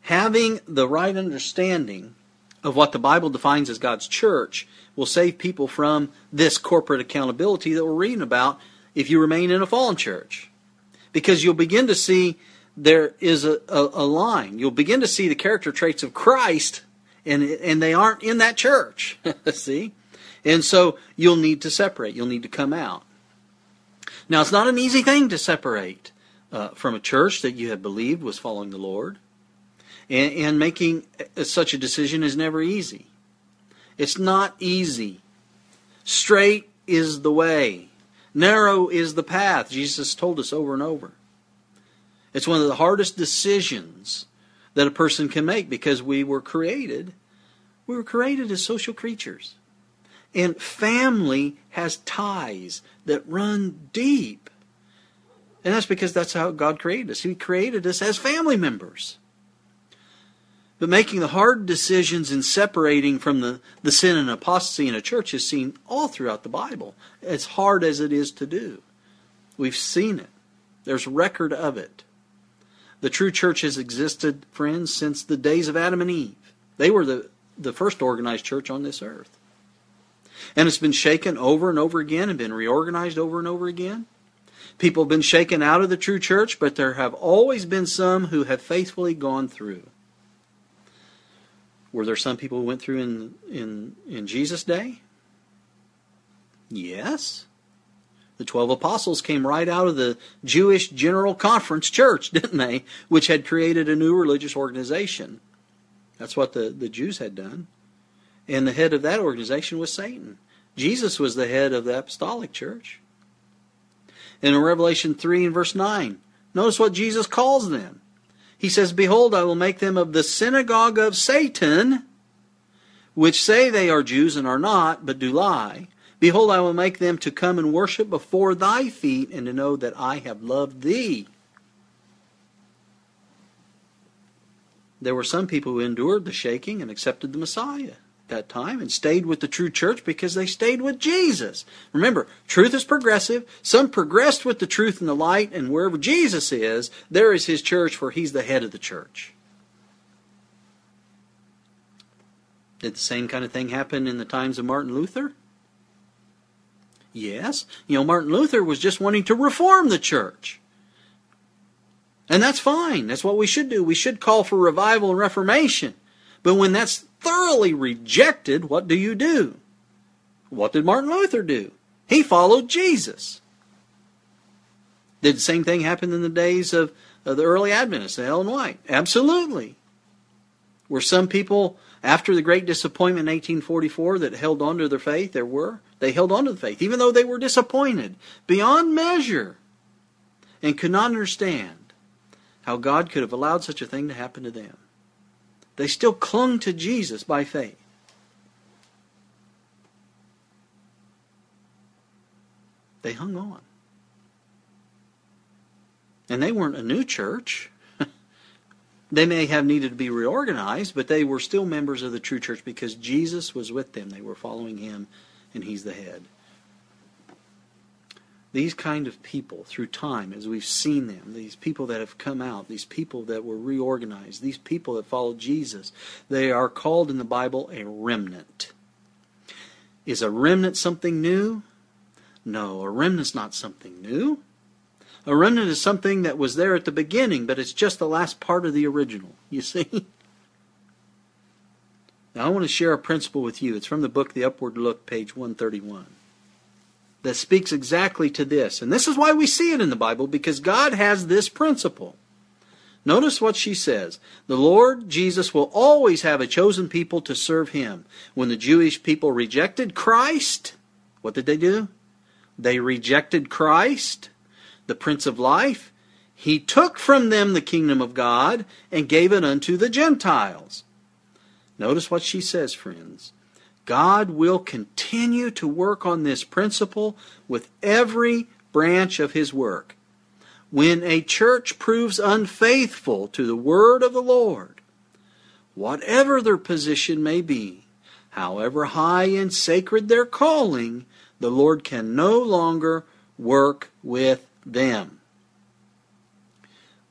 having the right understanding of what the Bible defines as God's church will save people from this corporate accountability that we're reading about if you remain in a fallen church. Because you'll begin to see there is a, a, a line. You'll begin to see the character traits of Christ, and, and they aren't in that church. see? And so you'll need to separate. You'll need to come out. Now, it's not an easy thing to separate uh, from a church that you have believed was following the Lord. And, and making such a decision is never easy. It's not easy. Straight is the way, narrow is the path. Jesus told us over and over. It's one of the hardest decisions that a person can make because we were created. We were created as social creatures. And family has ties that run deep. And that's because that's how God created us. He created us as family members. But making the hard decisions and separating from the, the sin and apostasy in a church is seen all throughout the Bible, as hard as it is to do. We've seen it, there's record of it. The true church has existed, friends, since the days of Adam and Eve. They were the, the first organized church on this earth. And it's been shaken over and over again and been reorganized over and over again. People have been shaken out of the true church, but there have always been some who have faithfully gone through. Were there some people who went through in, in, in Jesus' day? Yes. The twelve apostles came right out of the Jewish General Conference Church, didn't they? Which had created a new religious organization. That's what the, the Jews had done. And the head of that organization was Satan. Jesus was the head of the apostolic church. And in Revelation 3 and verse 9, notice what Jesus calls them. He says, Behold, I will make them of the synagogue of Satan, which say they are Jews and are not, but do lie. Behold, I will make them to come and worship before thy feet, and to know that I have loved thee. There were some people who endured the shaking and accepted the Messiah that time and stayed with the true church because they stayed with Jesus. Remember, truth is progressive. Some progressed with the truth and the light, and wherever Jesus is, there is his church, for he's the head of the church. Did the same kind of thing happen in the times of Martin Luther? Yes. You know, Martin Luther was just wanting to reform the church. And that's fine. That's what we should do. We should call for revival and reformation. But when that's thoroughly rejected, what do you do? What did Martin Luther do? He followed Jesus. Did the same thing happen in the days of, of the early Adventists, Ellen White? Absolutely. Were some people after the great disappointment in 1844 that held on to their faith? There were. They held on to the faith, even though they were disappointed beyond measure and could not understand how God could have allowed such a thing to happen to them. They still clung to Jesus by faith. They hung on. And they weren't a new church. they may have needed to be reorganized, but they were still members of the true church because Jesus was with them. They were following him, and he's the head. These kind of people, through time, as we've seen them, these people that have come out, these people that were reorganized, these people that followed Jesus, they are called in the Bible a remnant. Is a remnant something new? No, a remnant's not something new. A remnant is something that was there at the beginning, but it's just the last part of the original. You see? Now, I want to share a principle with you. It's from the book The Upward Look, page 131, that speaks exactly to this. And this is why we see it in the Bible, because God has this principle. Notice what she says. The Lord Jesus will always have a chosen people to serve him. When the Jewish people rejected Christ, what did they do? They rejected Christ, the Prince of Life. He took from them the kingdom of God and gave it unto the Gentiles. Notice what she says, friends. God will continue to work on this principle with every branch of his work. When a church proves unfaithful to the word of the Lord, whatever their position may be, however high and sacred their calling, the Lord can no longer work with them.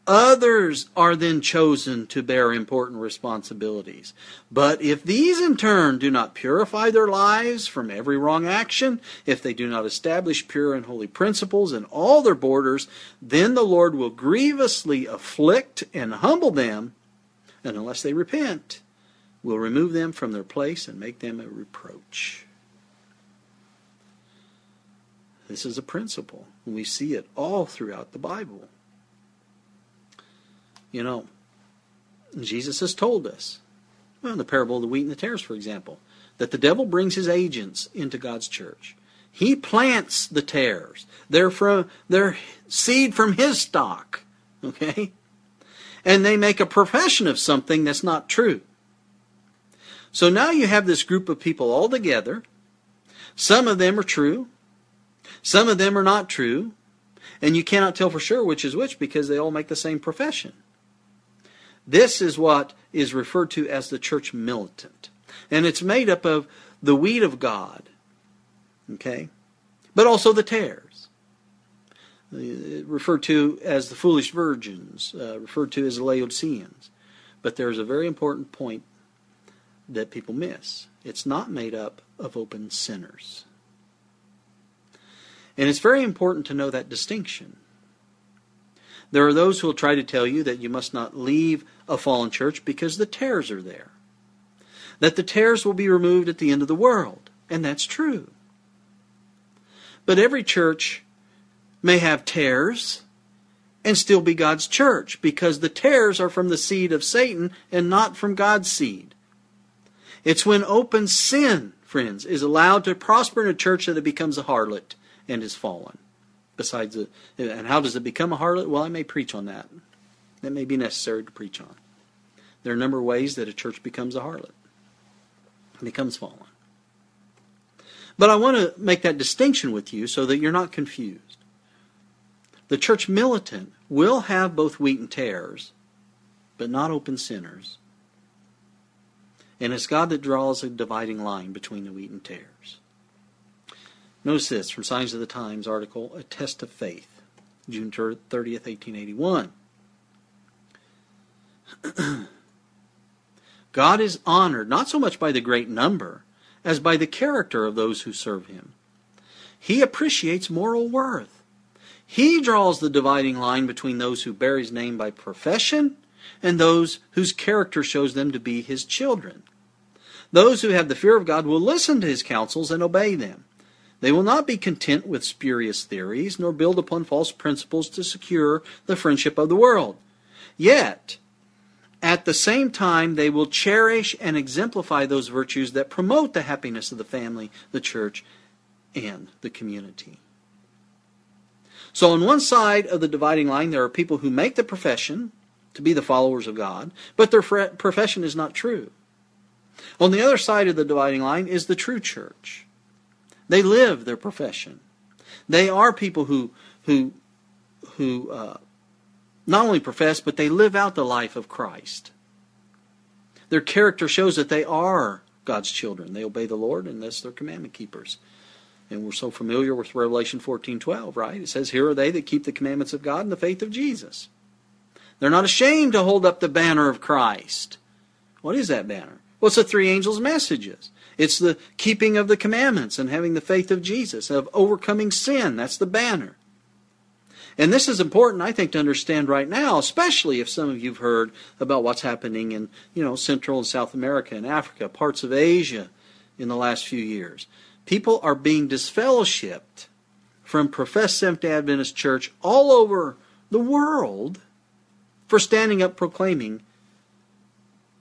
Others are then chosen to bear important responsibilities. But if these in turn do not purify their lives from every wrong action, if they do not establish pure and holy principles in all their borders, then the Lord will grievously afflict and humble them, and unless they repent, will remove them from their place and make them a reproach. This is a principle. And we see it all throughout the Bible. You know, Jesus has told us, well, in the parable of the wheat and the tares, for example, that the devil brings his agents into God's church. He plants the tares. They're from they're seed from his stock. Okay? And they make a profession of something that's not true. So now you have this group of people all together. Some of them are true, some of them are not true, and you cannot tell for sure which is which because they all make the same profession. This is what is referred to as the church militant. And it's made up of the wheat of God, okay, but also the tares. Uh, referred to as the foolish virgins, uh, referred to as the Laodiceans. But there's a very important point that people miss. It's not made up of open sinners. And it's very important to know that distinction. There are those who will try to tell you that you must not leave a fallen church because the tares are there. That the tares will be removed at the end of the world. And that's true. But every church may have tares and still be God's church because the tares are from the seed of Satan and not from God's seed. It's when open sin, friends, is allowed to prosper in a church that it becomes a harlot and is fallen. Besides, the, and how does it become a harlot? Well, I may preach on that. That may be necessary to preach on. There are a number of ways that a church becomes a harlot, becomes fallen. But I want to make that distinction with you so that you're not confused. The church militant will have both wheat and tares, but not open sinners. And it's God that draws a dividing line between the wheat and tares. Notice this from Signs of the Times article, A Test of Faith, June 30th, 1881. God is honored not so much by the great number as by the character of those who serve him. He appreciates moral worth. He draws the dividing line between those who bear his name by profession and those whose character shows them to be his children. Those who have the fear of God will listen to his counsels and obey them. They will not be content with spurious theories, nor build upon false principles to secure the friendship of the world. Yet, at the same time, they will cherish and exemplify those virtues that promote the happiness of the family, the church, and the community. So, on one side of the dividing line, there are people who make the profession to be the followers of God, but their profession is not true. On the other side of the dividing line is the true church. They live their profession. They are people who who who uh, not only profess, but they live out the life of Christ. Their character shows that they are God's children. They obey the Lord, and thus they're commandment keepers. And we're so familiar with Revelation 14:12, right? It says, "Here are they that keep the commandments of God and the faith of Jesus." They're not ashamed to hold up the banner of Christ. What is that banner? Well, it's the three angels' messages. It's the keeping of the commandments and having the faith of Jesus, of overcoming sin. That's the banner. And this is important, I think, to understand right now, especially if some of you've heard about what's happening in, you know, Central and South America and Africa, parts of Asia in the last few years. People are being disfellowshipped from professed Seventh day Adventist church all over the world for standing up proclaiming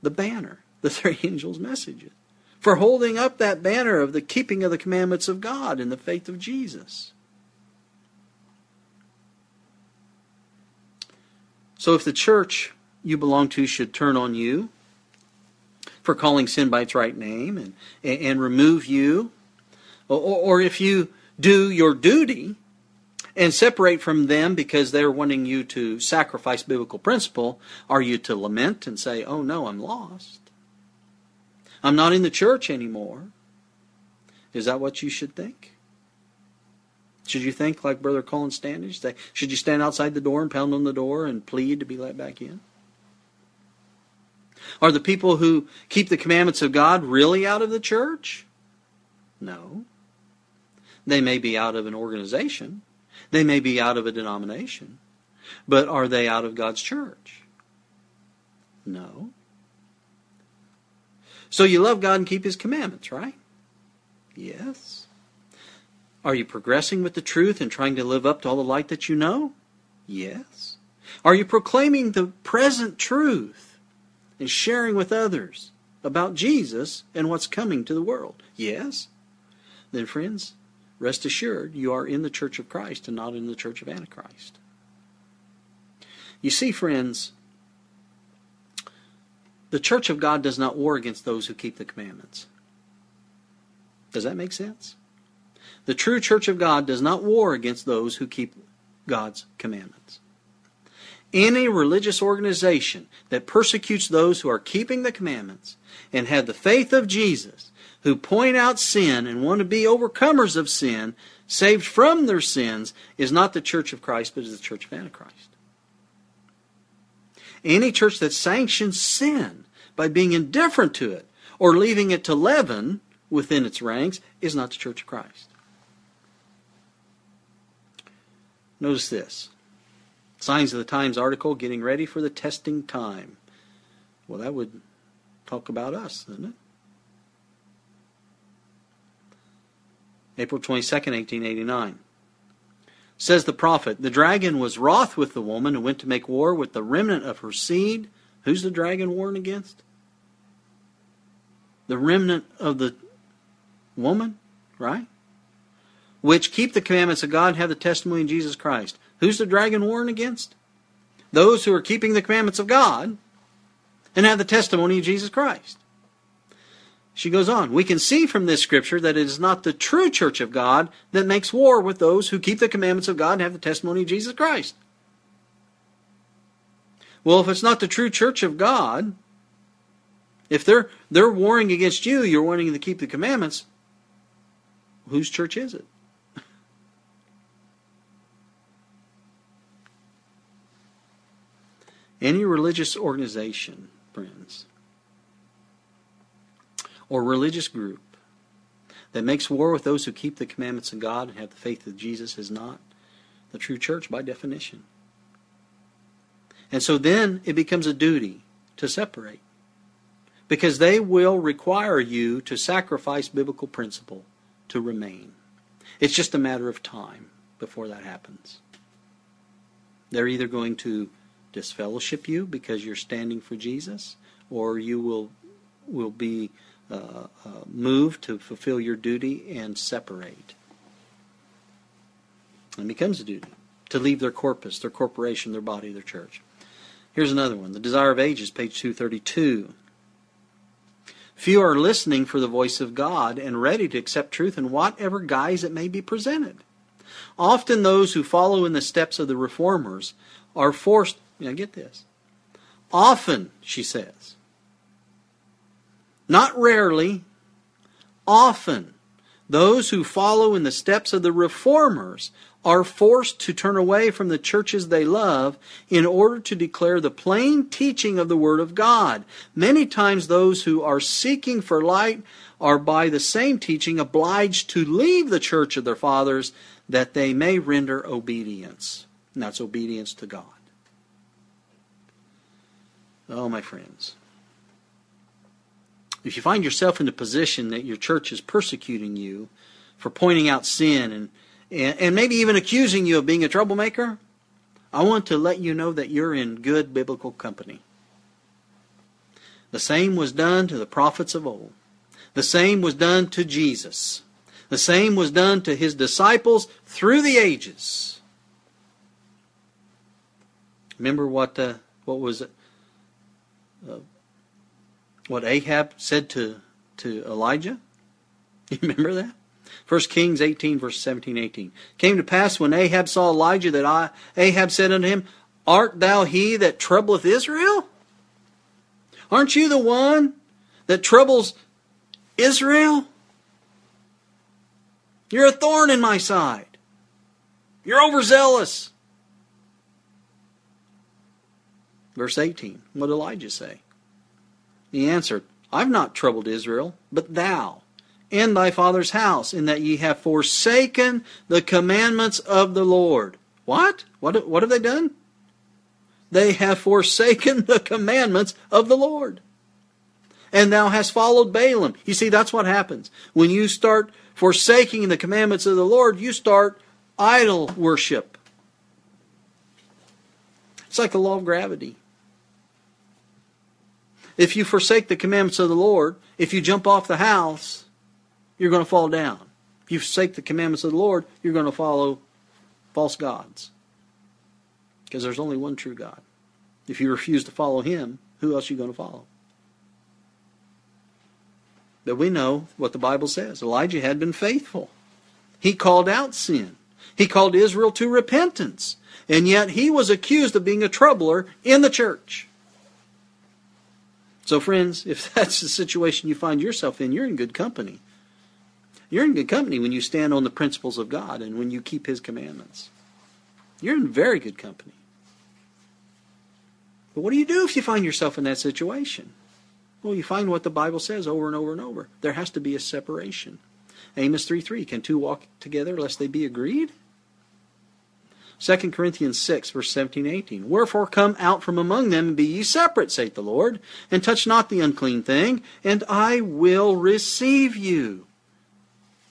the banner, the three angels' messages, for holding up that banner of the keeping of the commandments of God and the faith of Jesus. So if the church you belong to should turn on you for calling sin by its right name and, and remove you, or, or if you do your duty and separate from them because they're wanting you to sacrifice biblical principle, are you to lament and say, oh no, I'm lost? I'm not in the church anymore. Is that what you should think? Should you think like Brother Colin Standish? Should you stand outside the door and pound on the door and plead to be let back in? Are the people who keep the commandments of God really out of the church? No. They may be out of an organization. They may be out of a denomination. But are they out of God's church? No. So you love God and keep His commandments, right? Yes. Are you progressing with the truth and trying to live up to all the light that you know? Yes. Are you proclaiming the present truth and sharing with others about Jesus and what's coming to the world? Yes. Then, friends, rest assured you are in the church of Christ and not in the church of Antichrist. You see, friends, the church of God does not war against those who keep the commandments. Does that make sense? The true church of God does not war against those who keep God's commandments. Any religious organization that persecutes those who are keeping the commandments and have the faith of Jesus, who point out sin and want to be overcomers of sin, saved from their sins, is not the church of Christ, but is the church of Antichrist. Any church that sanctions sin by being indifferent to it or leaving it to leaven within its ranks is not the church of Christ. Notice this. Signs of the Times article getting ready for the testing time. Well, that would talk about us, doesn't it? April 22nd, 1889. Says the prophet, The dragon was wroth with the woman and went to make war with the remnant of her seed. Who's the dragon warring against? The remnant of the woman, right? Which keep the commandments of God and have the testimony of Jesus Christ. Who's the dragon warring against? Those who are keeping the commandments of God and have the testimony of Jesus Christ. She goes on, we can see from this scripture that it is not the true church of God that makes war with those who keep the commandments of God and have the testimony of Jesus Christ. Well, if it's not the true church of God, if they're they're warring against you, you're wanting to keep the commandments, whose church is it? Any religious organization, friends, or religious group that makes war with those who keep the commandments of God and have the faith of Jesus is not the true church by definition. And so then it becomes a duty to separate. Because they will require you to sacrifice biblical principle to remain. It's just a matter of time before that happens. They're either going to disfellowship you because you're standing for Jesus, or you will will be uh, uh, moved to fulfill your duty and separate. And it becomes a duty to leave their corpus, their corporation, their body, their church. Here's another one The Desire of Ages, page 232. Few are listening for the voice of God and ready to accept truth in whatever guise it may be presented. Often those who follow in the steps of the reformers are forced, now get this, often, she says, not rarely, often, those who follow in the steps of the reformers are forced to turn away from the churches they love in order to declare the plain teaching of the Word of God. Many times, those who are seeking for light are by the same teaching obliged to leave the church of their fathers that they may render obedience. And that's obedience to God. Oh, my friends. If you find yourself in the position that your church is persecuting you for pointing out sin and, and, and maybe even accusing you of being a troublemaker, I want to let you know that you're in good biblical company. The same was done to the prophets of old. The same was done to Jesus. The same was done to his disciples through the ages. Remember what uh, what was it? Uh, what Ahab said to to Elijah? You remember that? 1 Kings 18, verse 17, 18. Came to pass when Ahab saw Elijah that I, Ahab said unto him, Art thou he that troubleth Israel? Aren't you the one that troubles Israel? You're a thorn in my side. You're overzealous. Verse 18. What did Elijah say? He answered, I've not troubled Israel, but thou, and thy father's house, in that ye have forsaken the commandments of the Lord. What? What, what have they done? They have forsaken the commandments of the Lord. And thou hast followed Baalim. You see, that's what happens. When you start forsaking the commandments of the Lord, you start idol worship. It's like the law of gravity. If you forsake the commandments of the Lord, if you jump off the house, you're going to fall down. If you forsake the commandments of the Lord, you're going to follow false gods. Because there's only one true God. If you refuse to follow Him, who else are you going to follow? But we know what the Bible says. Elijah had been faithful. He called out sin. He called Israel to repentance. And yet he was accused of being a troubler in the church. So, friends, if that's the situation you find yourself in, you're in good company. You're in good company when you stand on the principles of God and when you keep His commandments. You're in very good company. But what do you do if you find yourself in that situation? Well, you find what the Bible says over and over and over. There has to be a separation. Amos 3 3. Can two walk together lest they be agreed? 2 Corinthians 6, verse 17 18. Wherefore come out from among them and be ye separate, saith the Lord, and touch not the unclean thing, and I will receive you.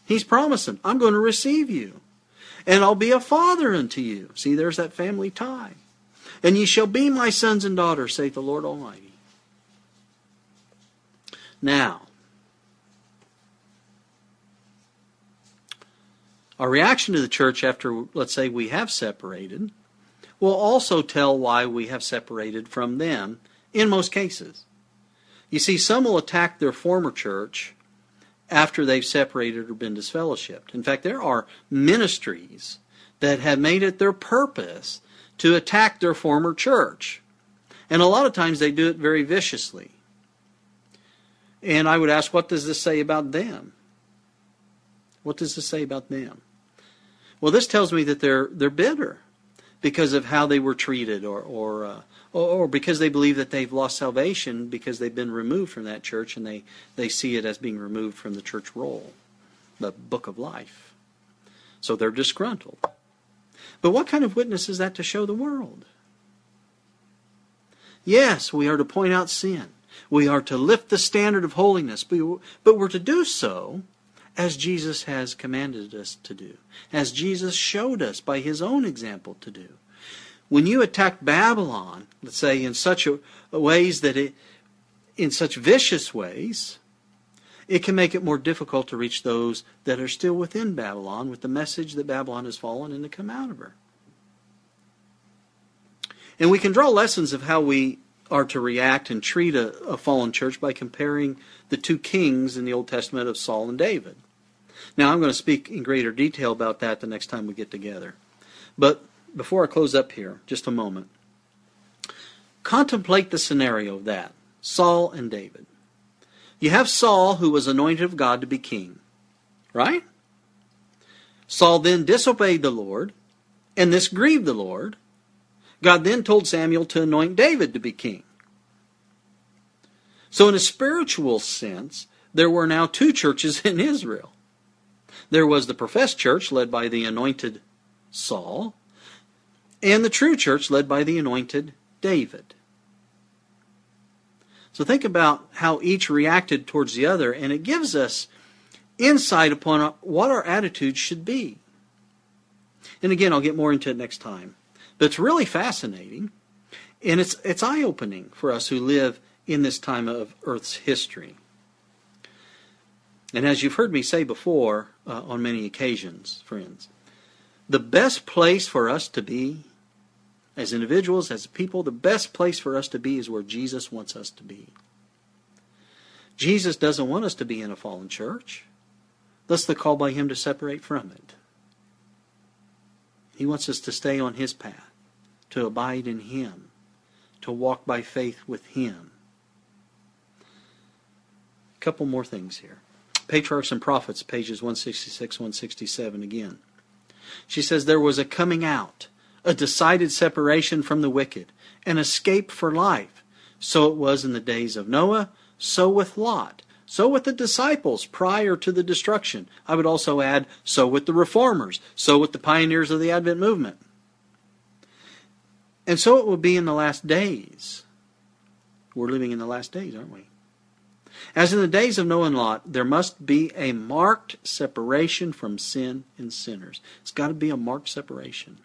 He's promising, I'm going to receive you. And I'll be a father unto you. See, there's that family tie. And ye shall be my sons and daughters, saith the Lord Almighty. Now, our reaction to the church after, let's say, we have separated will also tell why we have separated from them in most cases. You see, some will attack their former church after they've separated or been disfellowshipped. In fact, there are ministries that have made it their purpose to attack their former church. And a lot of times they do it very viciously. And I would ask, what does this say about them? What does this say about them? Well, this tells me that they're they're bitter because of how they were treated, or or, uh, or or because they believe that they've lost salvation because they've been removed from that church and they they see it as being removed from the church roll, the book of life. So they're disgruntled. But what kind of witness is that to show the world? Yes, we are to point out sin. We are to lift the standard of holiness, but we're to do so as Jesus has commanded us to do, as Jesus showed us by his own example to do. When you attack Babylon, let's say in such a, ways that it, in such vicious ways, it can make it more difficult to reach those that are still within Babylon with the message that Babylon has fallen and to come out of her. And we can draw lessons of how we are to react and treat a, a, fallen church by comparing the two kings in the Old Testament of Saul and David. Now, I'm going to speak in greater detail about that the next time we get together. But before I close up here, just a moment. Contemplate the scenario of that Saul and David. You have Saul, who was anointed of God to be king, right? Saul then disobeyed the Lord, and this grieved the Lord. God then told Samuel to anoint David to be king. So, in a spiritual sense, there were now two churches in Israel. There was the professed church led by the anointed Saul, and the true church led by the anointed David. So think about how each reacted towards the other, and it gives us insight upon what our attitude should be. And again, I'll get more into it next time. But it's really fascinating, and it's, it's eye opening for us who live in this time of Earth's history. And as you've heard me say before uh, on many occasions, friends, the best place for us to be as individuals, as people, the best place for us to be is where Jesus wants us to be. Jesus doesn't want us to be in a fallen church. Thus the call by him to separate from it. He wants us to stay on his path, to abide in him, to walk by faith with him. A couple more things here. Patriarchs and Prophets, pages 166, 167 again. She says, There was a coming out a decided separation from the wicked, an escape for life. So it was in the days of Noah, so with Lot, so with the disciples prior to the destruction. I would also add, so with the reformers, so with the pioneers of the Advent movement. And so it will be in the last days. We're living in the last days, aren't we? As in the days of Noah and Lot, there must be a marked separation from sin and sinners. It's got to be a marked separation.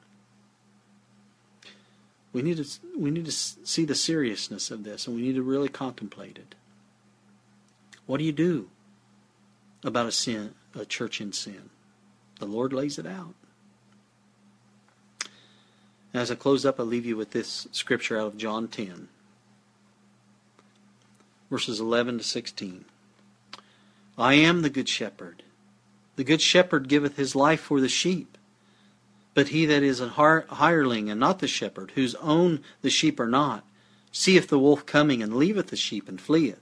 We need to we need to see the seriousness of this, and we need to really contemplate it. What do you do about a sin, a church in sin? The Lord lays it out. As I close up, I'll leave you with this scripture out of John 10, verses 11 to 16. I am the good shepherd. The good shepherd giveth his life for the sheep. But he that is an hireling and not the shepherd, whose own the sheep are not, seeth the wolf coming, and leaveth the sheep, and fleeth.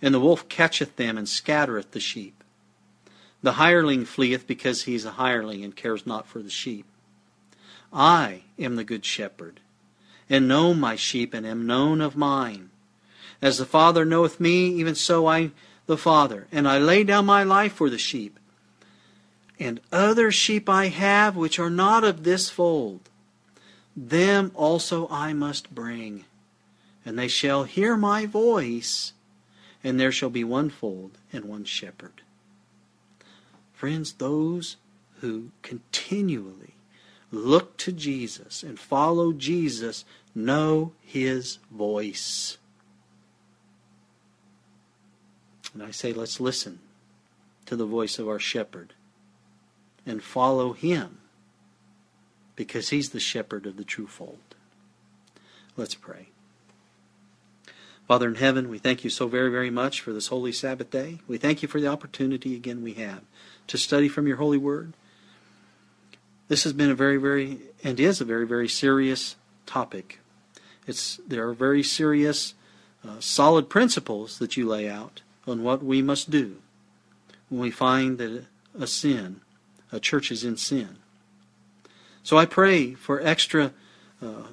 And the wolf catcheth them, and scattereth the sheep. The hireling fleeth because he is a hireling, and cares not for the sheep. I am the good shepherd, and know my sheep, and am known of mine. As the Father knoweth me, even so I the Father, and I lay down my life for the sheep. And other sheep I have which are not of this fold. Them also I must bring. And they shall hear my voice, and there shall be one fold and one shepherd. Friends, those who continually look to Jesus and follow Jesus know his voice. And I say, let's listen to the voice of our shepherd and follow him because he's the shepherd of the true fold. Let's pray. Father in heaven, we thank you so very, very much for this holy Sabbath day. We thank you for the opportunity again we have to study from your holy word. This has been a very, very, and is a very, very serious topic. It's, there are very serious, uh, solid principles that you lay out on what we must do when we find that a sin a church is in sin. So I pray for extra uh,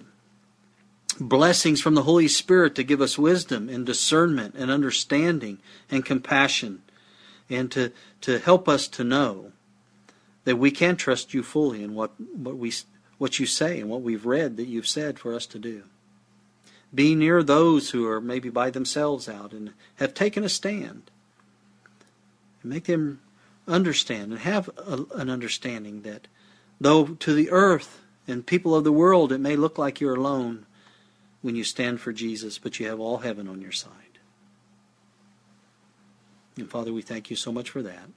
blessings from the Holy Spirit to give us wisdom and discernment and understanding and compassion and to, to help us to know that we can trust you fully in what, what, we, what you say and what we've read that you've said for us to do. Be near those who are maybe by themselves out and have taken a stand. And make them understand and have a, an understanding that though to the earth and people of the world it may look like you're alone when you stand for Jesus, but you have all heaven on your side. And Father, we thank you so much for that.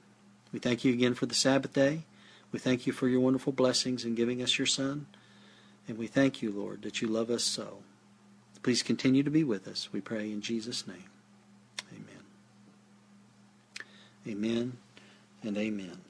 We thank you again for the Sabbath day. We thank you for your wonderful blessings in giving us your Son. And we thank you, Lord, that you love us so. Please continue to be with us, we pray in Jesus' name. Amen. Amen and amen.